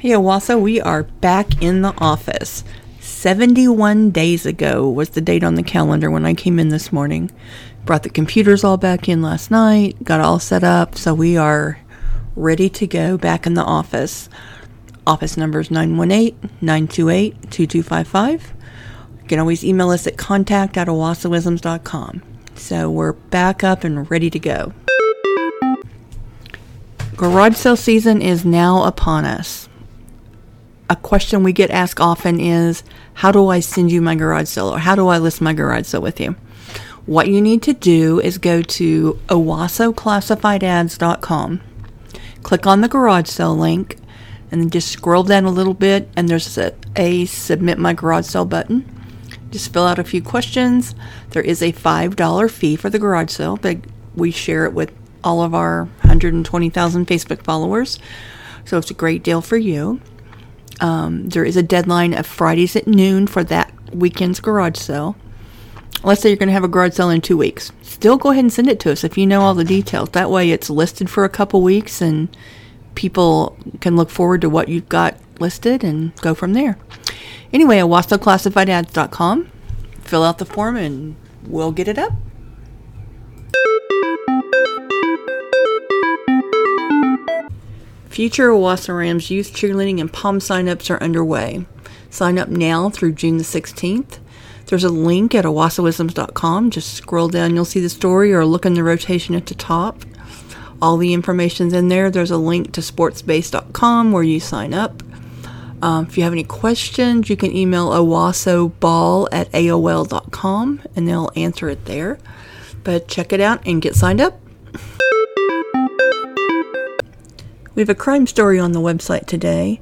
Hey, Owasso, we are back in the office. 71 days ago was the date on the calendar when I came in this morning. Brought the computers all back in last night, got all set up, so we are ready to go back in the office. Office number is 918 928 2255. You can always email us at contact at owassoisms.com. So we're back up and ready to go. Garage sale season is now upon us. A question we get asked often is How do I send you my garage sale or how do I list my garage sale with you? What you need to do is go to owassoclassifiedads.com, click on the garage sale link, and then just scroll down a little bit, and there's a, a Submit My Garage Sale button. Just fill out a few questions. There is a $5 fee for the garage sale, but we share it with all of our 120,000 Facebook followers. So it's a great deal for you. Um, there is a deadline of Fridays at noon for that weekend's garage sale. Let's say you're going to have a garage sale in two weeks. Still go ahead and send it to us if you know all the details. That way it's listed for a couple weeks and people can look forward to what you've got listed and go from there. Anyway, owassoclassifiedads.com. Fill out the form and we'll get it up. Future Owasso Rams youth cheerleading and pom signups are underway. Sign up now through June the 16th. There's a link at owassoisms.com. Just scroll down, you'll see the story, or look in the rotation at the top. All the information's in there. There's a link to sportsbase.com where you sign up. Um, if you have any questions, you can email owassoball at aol.com and they'll answer it there. But check it out and get signed up. We have a crime story on the website today.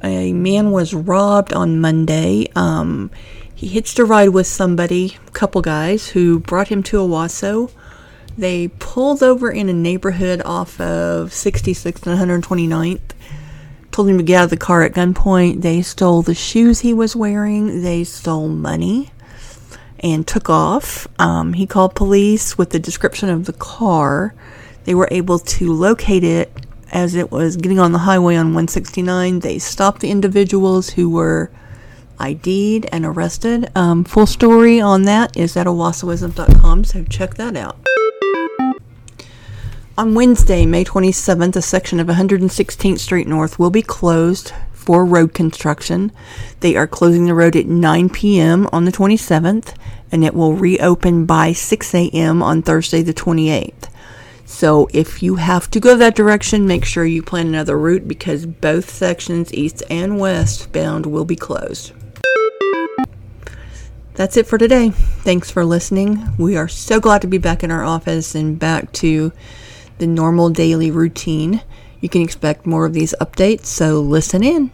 A man was robbed on Monday. Um, he hitched a ride with somebody, a couple guys, who brought him to Owasso. They pulled over in a neighborhood off of 66th and 129th. Told him to get out of the car at gunpoint. They stole the shoes he was wearing. They stole money and took off. Um, he called police with the description of the car. They were able to locate it as it was getting on the highway on 169. They stopped the individuals who were ID'd and arrested. Um, full story on that is at owassoism.com, so check that out. On Wednesday, May 27th, a section of 116th Street North will be closed for road construction. They are closing the road at 9 p.m. on the 27th, and it will reopen by 6 a.m. on Thursday, the 28th. So if you have to go that direction, make sure you plan another route because both sections, east and west bound, will be closed. That's it for today. Thanks for listening. We are so glad to be back in our office and back to the normal daily routine. You can expect more of these updates, so listen in.